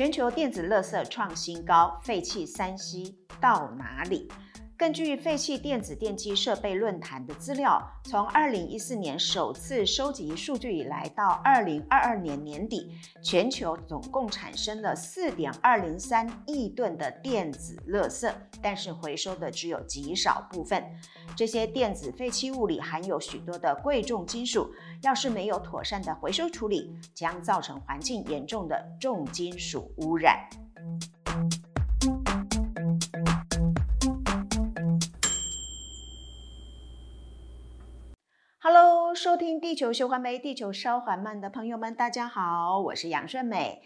全球电子垃圾创新高，废弃三 C 到哪里？根据废弃电子电器设备论坛的资料，从二零一四年首次收集数据以来，到二零二二年年底，全球总共产生了四点二零三亿吨的电子垃圾，但是回收的只有极少部分。这些电子废弃物里含有许多的贵重金属，要是没有妥善的回收处理，将造成环境严重的重金属污染。收听地球循环媒，地球稍缓慢的朋友们，大家好，我是杨顺美。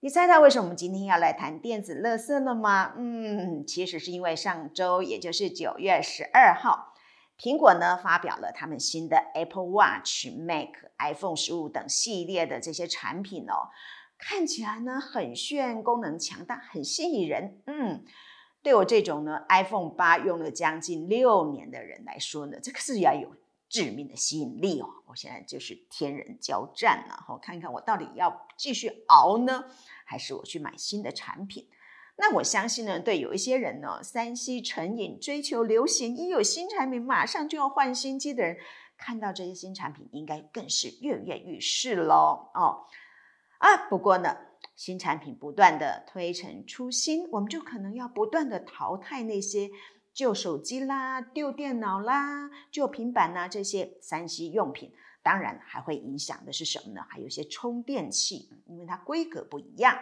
你猜猜为什么我们今天要来谈电子垃圾了吗？嗯，其实是因为上周，也就是九月十二号，苹果呢发表了他们新的 Apple Watch、Mac、iPhone 十五等系列的这些产品哦，看起来呢很炫，功能强大，很吸引人。嗯，对我这种呢 iPhone 八用了将近六年的人来说呢，这个是要有。致命的吸引力哦！我现在就是天人交战了，哈，看看我到底要继续熬呢，还是我去买新的产品？那我相信呢，对有一些人呢，三 C 成瘾，追求流行，一有新产品马上就要换新机的人，看到这些新产品，应该更是跃跃欲试喽哦啊！不过呢，新产品不断的推陈出新，我们就可能要不断的淘汰那些。旧手机啦，旧电脑啦，旧平板呐，这些三 C 用品，当然还会影响的是什么呢？还有一些充电器，因为它规格不一样。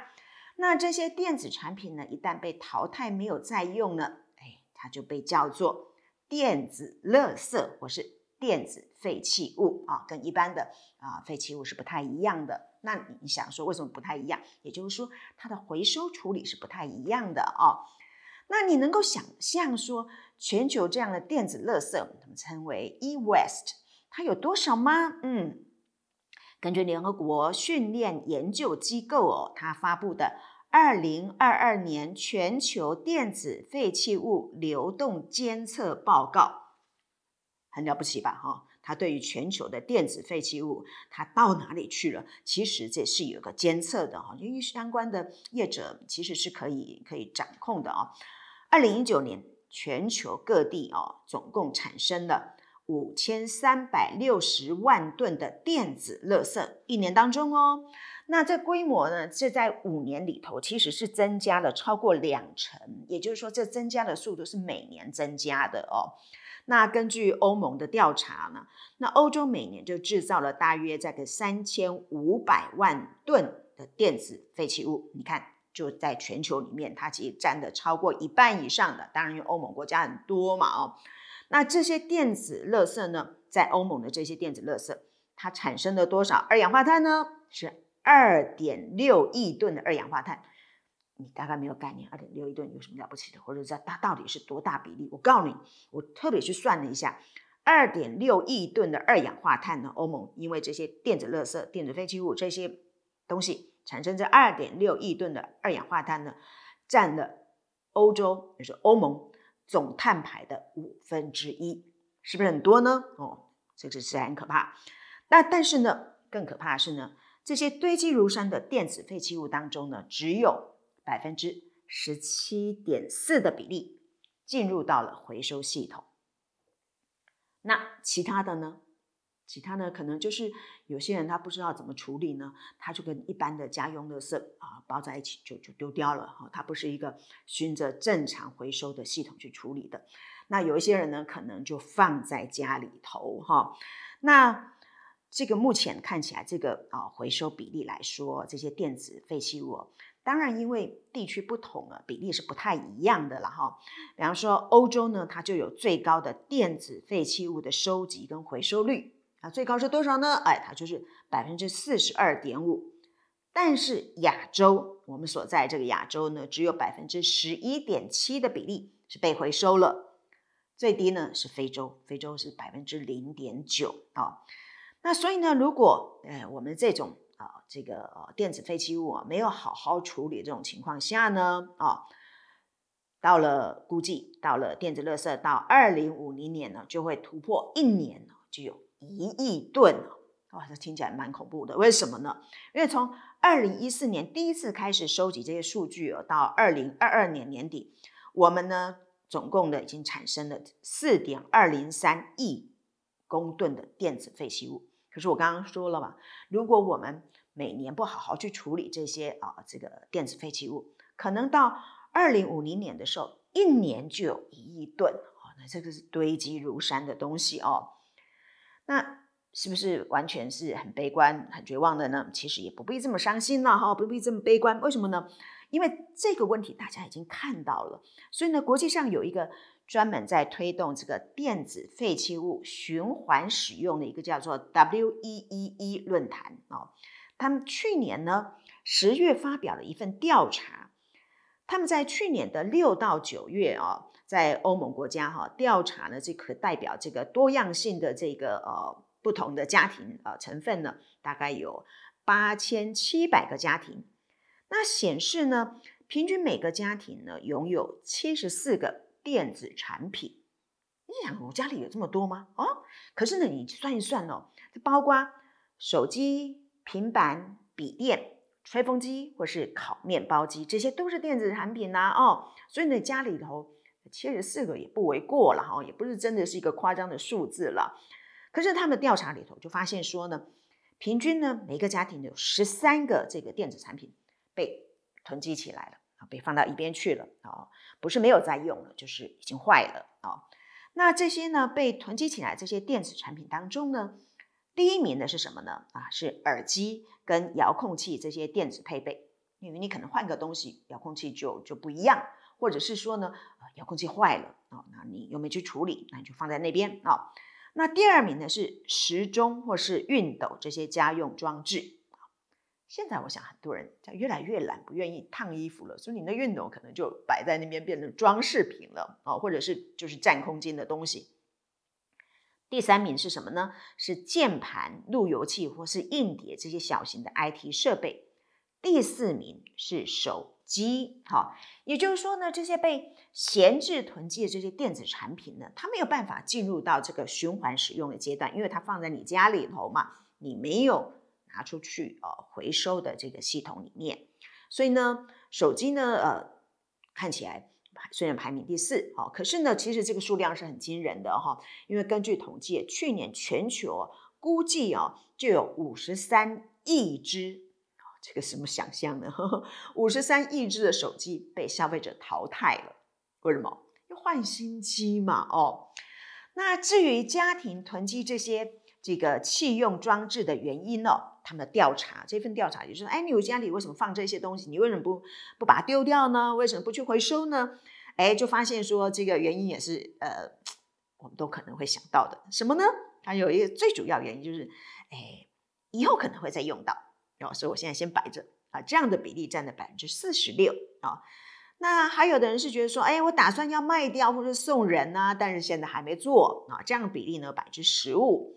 那这些电子产品呢，一旦被淘汰没有再用呢，哎，它就被叫做电子垃圾或是电子废弃物啊，跟一般的啊废弃物是不太一样的。那你想说为什么不太一样？也就是说，它的回收处理是不太一样的啊。那你能够想象说，全球这样的电子垃圾，我们称为 e-waste，它有多少吗？嗯，根据联合国训练研究机构哦，它发布的二零二二年全球电子废弃物流动监测报告，很了不起吧？哈，它对于全球的电子废弃物，它到哪里去了？其实这是有个监测的哈，因为相关的业者其实是可以可以掌控的啊。二零一九年，全球各地哦，总共产生了五千三百六十万吨的电子垃圾。一年当中哦，那这规模呢，这在五年里头其实是增加了超过两成，也就是说，这增加的速度是每年增加的哦。那根据欧盟的调查呢，那欧洲每年就制造了大约这个三千五百万吨的电子废弃物。你看。就在全球里面，它其实占的超过一半以上的，当然因为欧盟国家很多嘛哦。那这些电子垃圾呢，在欧盟的这些电子垃圾，它产生了多少二氧化碳呢？是二点六亿吨的二氧化碳。你大概没有概念，二点六亿吨有什么了不起的？或者说它到底是多大比例？我告诉你，我特别去算了一下，二点六亿吨的二氧化碳呢，欧盟因为这些电子垃圾、电子废弃物这些东西。产生这二点六亿吨的二氧化碳呢，占了欧洲，就是欧盟总碳排的五分之一，是不是很多呢？哦，这个是很可怕。那但是呢，更可怕的是呢，这些堆积如山的电子废弃物当中呢，只有百分之十七点四的比例进入到了回收系统。那其他的呢？其他呢，可能就是有些人他不知道怎么处理呢，他就跟一般的家用垃圾啊包在一起就就丢掉了哈，它不是一个循着正常回收的系统去处理的。那有一些人呢，可能就放在家里头哈。那这个目前看起来，这个啊回收比例来说，这些电子废弃物，当然因为地区不同啊，比例是不太一样的了哈。比方说欧洲呢，它就有最高的电子废弃物的收集跟回收率。啊，最高是多少呢？哎，它就是百分之四十二点五。但是亚洲，我们所在这个亚洲呢，只有百分之十一点七的比例是被回收了。最低呢是非洲，非洲是百分之零点九啊。那所以呢，如果呃我们这种啊这个电子废弃物啊没有好好处理这种情况下呢啊，到了估计到了电子垃圾到二零五零年呢就会突破一年就有。一亿吨哇，这听起来蛮恐怖的。为什么呢？因为从二零一四年第一次开始收集这些数据哦，到二零二二年年底，我们呢总共的已经产生了四点二零三亿公吨的电子废弃物。可是我刚刚说了嘛，如果我们每年不好好去处理这些啊这个电子废弃物，可能到二零五零年的时候，一年就有一亿吨哦，那这个是堆积如山的东西哦，那。是不是完全是很悲观、很绝望的呢？其实也不必这么伤心了哈，不必这么悲观。为什么呢？因为这个问题大家已经看到了，所以呢，国际上有一个专门在推动这个电子废弃物循环使用的一个叫做 WEEE 论坛哦。他们去年呢十月发表了一份调查，他们在去年的六到九月哦，在欧盟国家哈调查呢这可代表这个多样性的这个呃。不同的家庭呃成分呢，大概有八千七百个家庭，那显示呢，平均每个家庭呢拥有七十四个电子产品。你想，我家里有这么多吗？哦，可是呢，你算一算哦，这包括手机、平板、笔电、吹风机或是烤面包机，这些都是电子产品呐、哦，所以呢，家里头七十四个也不为过了哈，也不是真的是一个夸张的数字了。可是他们调查里头就发现说呢，平均呢每个家庭有十三个这个电子产品被囤积起来了啊，被放到一边去了啊，不是没有在用了，就是已经坏了啊。那这些呢被囤积起来这些电子产品当中呢，第一名的是什么呢？啊，是耳机跟遥控器这些电子配备，因为你可能换个东西，遥控器就就不一样，或者是说呢，遥控器坏了啊，那你又没去处理，那你就放在那边啊。那第二名呢是时钟或是熨斗这些家用装置。现在我想很多人越来越懒，不愿意烫衣服了，所以你的熨斗可能就摆在那边变成装饰品了啊，或者是就是占空间的东西。第三名是什么呢？是键盘、路由器或是硬碟这些小型的 IT 设备。第四名是手机，好，也就是说呢，这些被闲置囤积的这些电子产品呢，它没有办法进入到这个循环使用的阶段，因为它放在你家里头嘛，你没有拿出去呃回收的这个系统里面，所以呢，手机呢，呃，看起来虽然排名第四，哦，可是呢，其实这个数量是很惊人的哈，因为根据统计，去年全球估计哦，就有五十三亿只。这个什么想象呢？五十三亿只的手机被消费者淘汰了，为什么？要换新机嘛。哦，那至于家庭囤积这些这个弃用装置的原因呢、他们的调查这份调查就是说，哎，你有家里为什么放这些东西？你为什么不不把它丢掉呢？为什么不去回收呢？哎，就发现说这个原因也是呃，我们都可能会想到的。什么呢？它有一个最主要原因就是，哎，以后可能会再用到。哦，所以我现在先摆着啊，这样的比例占了百分之四十六啊。那还有的人是觉得说，哎，我打算要卖掉或者送人啊，但是现在还没做啊，这样的比例呢百分之十五。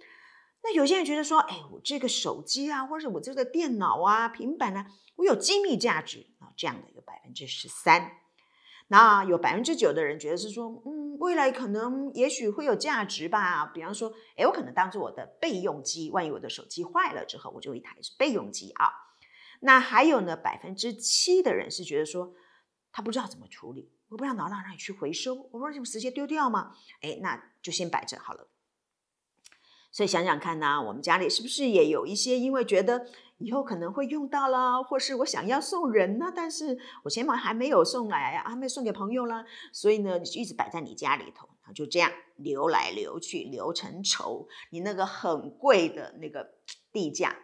那有些人觉得说，哎，我这个手机啊，或者我这个电脑啊、平板啊，我有机密价值啊，这样的有百分之十三。那有百分之九的人觉得是说，嗯，未来可能也许会有价值吧。比方说，哎，我可能当做我的备用机，万一我的手机坏了之后，我就一台是备用机啊。那还有呢，百分之七的人是觉得说，他不知道怎么处理，我不知道拿到哪里去回收，我说就直接丢掉吗？哎，那就先摆着好了。所以想想看呢，我们家里是不是也有一些因为觉得以后可能会用到了，或是我想要送人呢，但是我现在还没有送来，还没送给朋友啦，所以呢，你就一直摆在你家里头，就这样流来流去，流成愁。你那个很贵的那个地价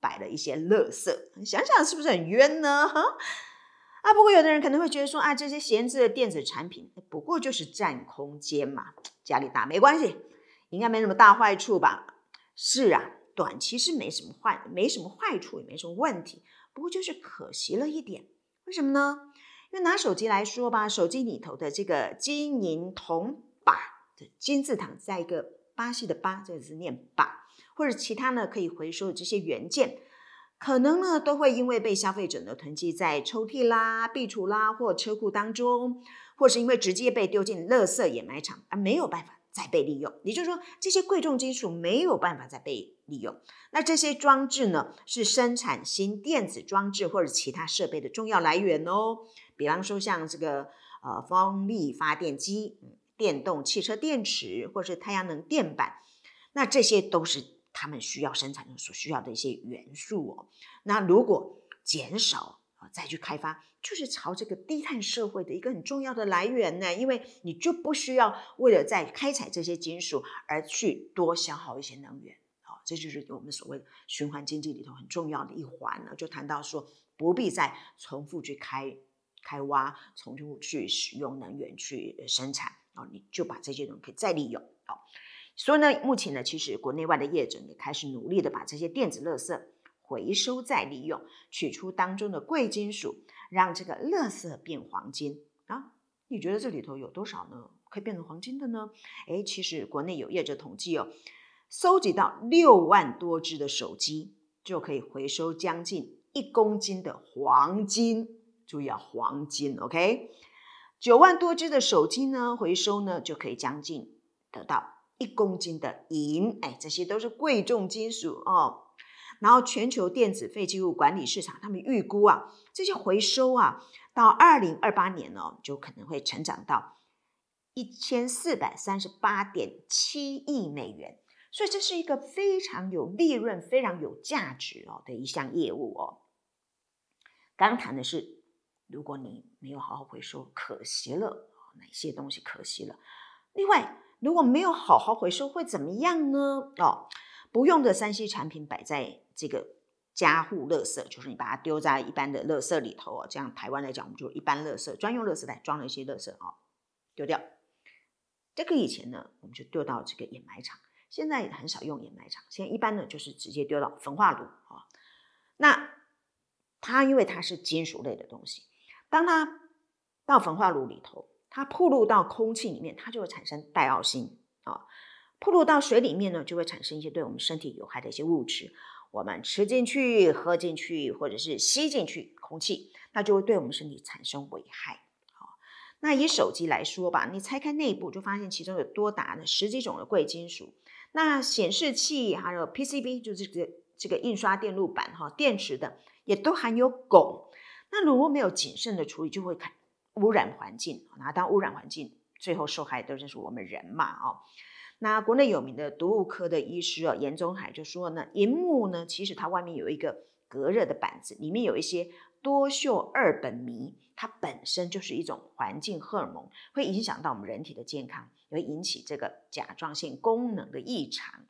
摆了一些垃圾，你想想是不是很冤呢？哈 啊！不过有的人可能会觉得说啊，这些闲置的电子产品不过就是占空间嘛，家里大没关系。应该没什么大坏处吧？是啊，短期是没什么坏，没什么坏处，也没什么问题。不过就是可惜了一点，为什么呢？因为拿手机来说吧，手机里头的这个金银铜鈀的金字塔，在一个巴西的巴，这个字念鈀，或者其他呢可以回收的这些元件，可能呢都会因为被消费者呢囤积在抽屉啦、壁橱啦或车库当中，或是因为直接被丢进垃圾掩埋场而没有办法。再被利用，也就是说，这些贵重金属没有办法再被利用。那这些装置呢，是生产新电子装置或者其他设备的重要来源哦。比方说像这个呃风力发电机、电动汽车电池或是太阳能电板，那这些都是他们需要生产所需要的一些元素哦。那如果减少再去开发，就是朝这个低碳社会的一个很重要的来源呢，因为你就不需要为了在开采这些金属而去多消耗一些能源。好这就是我们所谓循环经济里头很重要的一环呢，就谈到说不必再重复去开开挖，重复去使用能源去生产啊，你就把这些东西可以再利用好。所以呢，目前呢，其实国内外的业者也开始努力的把这些电子垃圾回收再利用，取出当中的贵金属，让这个垃圾变黄金啊。你觉得这里头有多少呢？可以变成黄金的呢？哎，其实国内有业者统计哦。收集到六万多只的手机，就可以回收将近一公斤的黄金。注意啊，黄金，OK？九万多只的手机呢，回收呢就可以将近得到一公斤的银。哎，这些都是贵重金属哦。然后，全球电子废弃物管理市场，他们预估啊，这些回收啊，到二零二八年呢，就可能会成长到一千四百三十八点七亿美元。所以这是一个非常有利润、非常有价值哦的一项业务哦。刚刚谈的是，如果你没有好好回收，可惜了，哪些东西可惜了？另外，如果没有好好回收，会怎么样呢？哦，不用的三 C 产品摆在这个家户垃圾，就是你把它丢在一般的垃圾里头哦。这样台湾来讲，我们就一般垃圾专用垃圾袋装了一些垃圾哦，丢掉。这个以前呢，我们就丢到这个掩埋场。现在很少用掩埋场，现在一般呢就是直接丢到焚化炉啊。那它因为它是金属类的东西，当它到焚化炉里头，它暴露到空气里面，它就会产生戴奥辛啊。暴露到水里面呢，就会产生一些对我们身体有害的一些物质。我们吃进去、喝进去，或者是吸进去空气，那就会对我们身体产生危害。好那以手机来说吧，你拆开内部就发现其中有多达的十几种的贵金属。那显示器还有 PCB，就是这个这个印刷电路板哈，电池的也都含有汞。那如果没有谨慎的处理，就会污染环境。那当污染环境，最后受害的都是我们人嘛哦。那国内有名的毒物科的医师哦，严宗海就说呢，银幕呢，其实它外面有一个隔热的板子，里面有一些多溴二苯醚，它本身就是一种环境荷尔蒙，会影响到我们人体的健康。也会引起这个甲状腺功能的异常。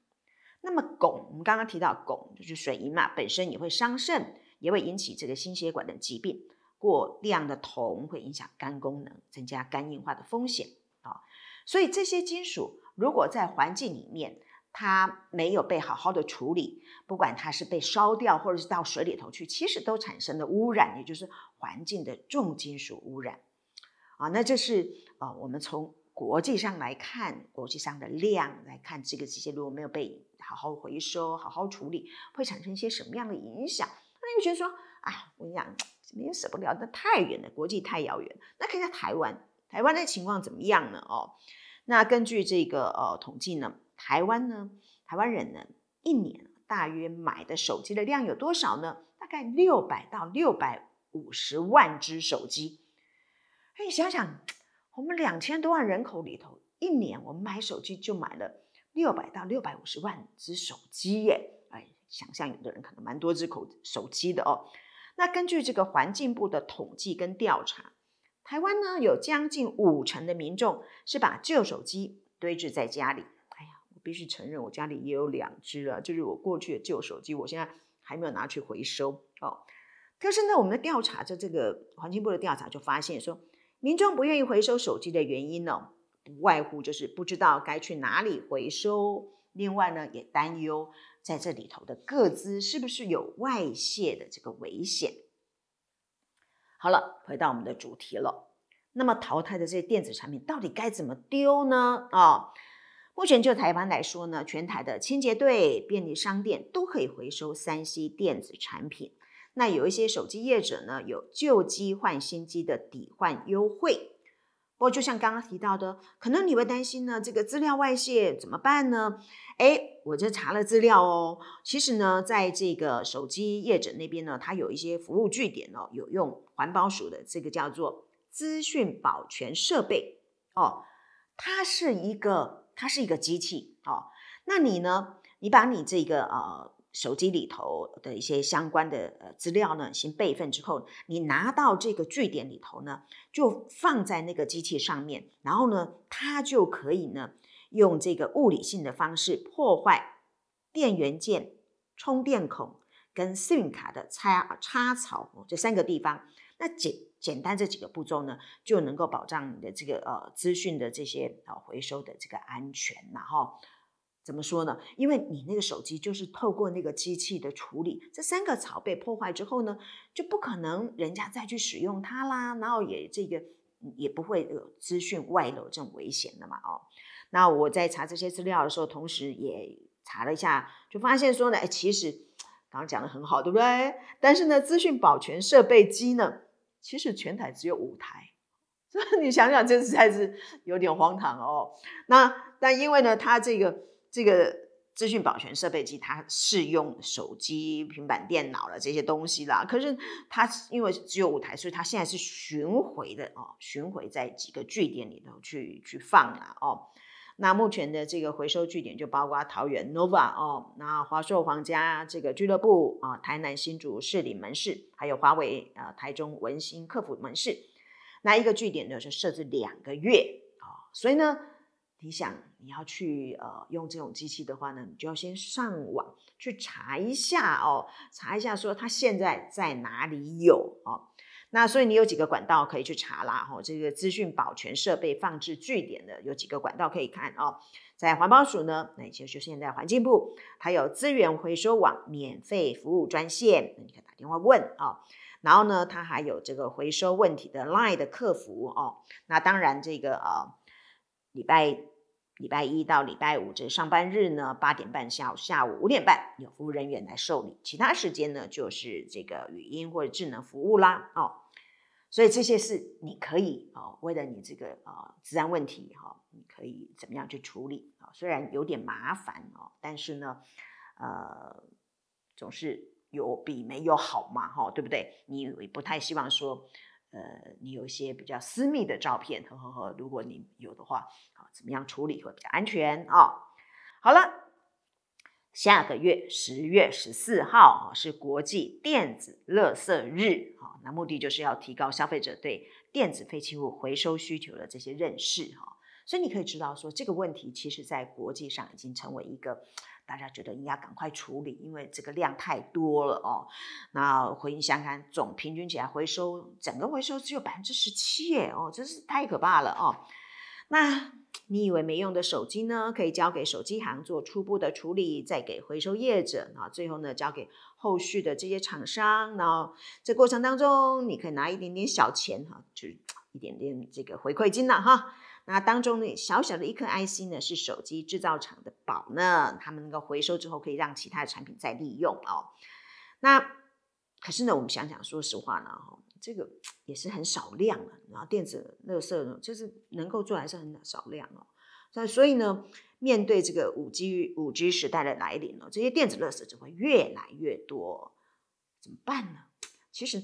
那么汞，我们刚刚提到汞就是水银嘛，本身也会伤肾，也会引起这个心血管的疾病。过量的铜会影响肝功能，增加肝硬化的风险啊。所以这些金属如果在环境里面，它没有被好好的处理，不管它是被烧掉，或者是到水里头去，其实都产生了污染，也就是环境的重金属污染啊。那这是啊，我们从国际上来看，国际上的量来看，这个这些如果没有被好好回收、好好处理，会产生一些什么样的影响？那你会觉得说，啊，我跟你讲，没有舍不了，那太远了，国际太遥远。那看一下台湾，台湾的情况怎么样呢？哦，那根据这个呃统计呢，台湾呢，台湾人呢，一年大约买的手机的量有多少呢？大概六百到六百五十万只手机。哎，想想。我们两千多万人口里头，一年我们买手机就买了六百到六百五十万只手机耶！哎，想象有的人可能蛮多只口手机的哦。那根据这个环境部的统计跟调查，台湾呢有将近五成的民众是把旧手机堆置在家里。哎呀，我必须承认，我家里也有两只啊，就是我过去的旧手机，我现在还没有拿去回收哦。可是呢，我们的调查就这个环境部的调查就发现说。民众不愿意回收手机的原因呢，不外乎就是不知道该去哪里回收。另外呢，也担忧在这里头的个资是不是有外泄的这个危险。好了，回到我们的主题了。那么淘汰的这些电子产品到底该怎么丢呢？啊、目前就台湾来说呢，全台的清洁队、便利商店都可以回收三 C 电子产品。那有一些手机业者呢，有旧机换新机的抵换优惠，不过就像刚刚提到的，可能你会担心呢，这个资料外泄怎么办呢？哎，我这查了资料哦，其实呢，在这个手机业者那边呢，它有一些服务据点哦，有用环保署的这个叫做资讯保全设备哦，它是一个它是一个机器哦，那你呢，你把你这个呃。手机里头的一些相关的呃资料呢，先备份之后，你拿到这个据点里头呢，就放在那个机器上面，然后呢，它就可以呢，用这个物理性的方式破坏电源键、充电孔跟 SIM 卡的插插槽这三个地方。那简简单这几个步骤呢，就能够保障你的这个呃资讯的这些呃回收的这个安全，然后。怎么说呢？因为你那个手机就是透过那个机器的处理，这三个槽被破坏之后呢，就不可能人家再去使用它啦，然后也这个也不会有资讯外漏这种危险的嘛。哦，那我在查这些资料的时候，同时也查了一下，就发现说呢，哎，其实刚刚讲的很好，对不对？但是呢，资讯保全设备机呢，其实全台只有五台，所 以你想想，这实在是有点荒唐哦。那但因为呢，它这个。这个资讯保全设备机，它是用手机、平板电脑了这些东西啦。可是它因为只有五台，所以它现在是巡回的哦，巡回在几个据点里头去去放啊哦。那目前的这个回收据点就包括桃园 Nova 哦，那华硕皇家这个俱乐部啊，台南新竹士林门市，还有华为啊台中文心客服门市。那一个据点呢是设置两个月啊，所以呢。你想你要去呃用这种机器的话呢，你就要先上网去查一下哦，查一下说它现在在哪里有哦。那所以你有几个管道可以去查啦哈、哦。这个资讯保全设备放置据点的有几个管道可以看哦。在环保署呢，那就是现在环境部，它有资源回收网免费服务专线，那你可以打电话问、哦。然后呢，它还有这个回收问题的 LINE 的客服哦。那当然这个呃礼拜。礼拜一到礼拜五这上班日呢，八点半下午下午五点半有服务人员来受理，其他时间呢就是这个语音或者智能服务啦哦。所以这些是你可以哦，为了你这个呃治安问题哈，你可以怎么样去处理啊？虽然有点麻烦哦，但是呢，呃，总是有比没有好嘛哈，对不对？你不太希望说。呃，你有一些比较私密的照片，呵呵呵，如果你有的话，啊，怎么样处理会比较安全啊？好了，下个月十月十四号啊是国际电子垃圾日啊，那目的就是要提高消费者对电子废弃物回收需求的这些认识哈，所以你可以知道说这个问题其实在国际上已经成为一个。大家觉得应该赶快处理，因为这个量太多了哦。那回想看，总平均起来回收，整个回收只有百分之十七耶哦，真是太可怕了哦。那 你以为没用的手机呢，可以交给手机行做初步的处理，再给回收业者啊，最后呢交给后续的这些厂商。然后这过程当中，你可以拿一点点小钱哈，就是一点点这个回馈金了哈。那当中呢，小小的一颗 IC 呢，是手机制造厂的宝呢，他们能够回收之后，可以让其他的产品再利用哦。那可是呢，我们想想，说实话呢，哈，这个也是很少量啊，然后电子垃圾呢，就是能够做还是很少量哦。那所以呢，面对这个五 G 五 G 时代的来临呢，这些电子垃圾就会越来越多，怎么办呢？其实。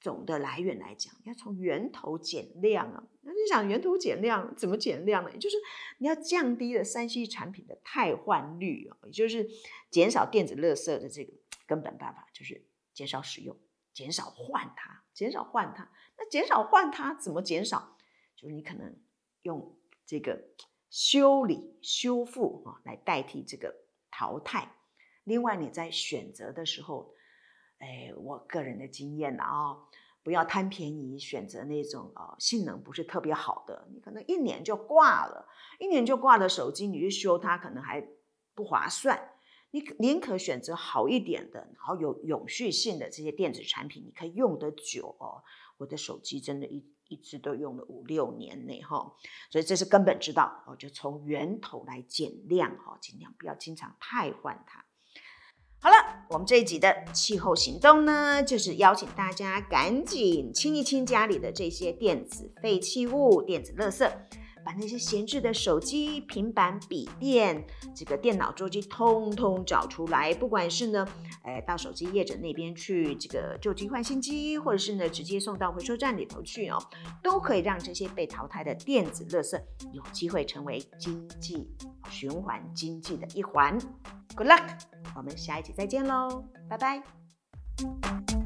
总的来源来讲，要从源头减量啊。那你想源头减量怎么减量呢？也就是你要降低了三 C 产品的汰换率哦，也就是减少电子垃圾的这个根本办法，就是减少使用，减少换它，减少换它。那减少换它怎么减少？就是你可能用这个修理、修复啊来代替这个淘汰。另外你在选择的时候。哎，我个人的经验啊、不要贪便宜，选择那种呃性能不是特别好的，你可能一年就挂了，一年就挂的手机，你去修它可能还不划算。你宁可选择好一点的，然后有永续性的这些电子产品，你可以用得久哦。我的手机真的一一直都用了五六年呢，哈、哦，所以这是根本之道哦，就从源头来减量哈，尽量不要经常太换它。好了，我们这一集的气候行动呢，就是邀请大家赶紧清一清家里的这些电子废弃物、电子垃圾。把那些闲置的手机、平板、笔电、这个电脑桌机通通找出来，不管是呢，哎，到手机业者那边去这个旧机换新机，或者是呢，直接送到回收站里头去哦，都可以让这些被淘汰的电子垃圾有机会成为经济循环经济的一环。Good luck，我们下一集再见喽，拜拜。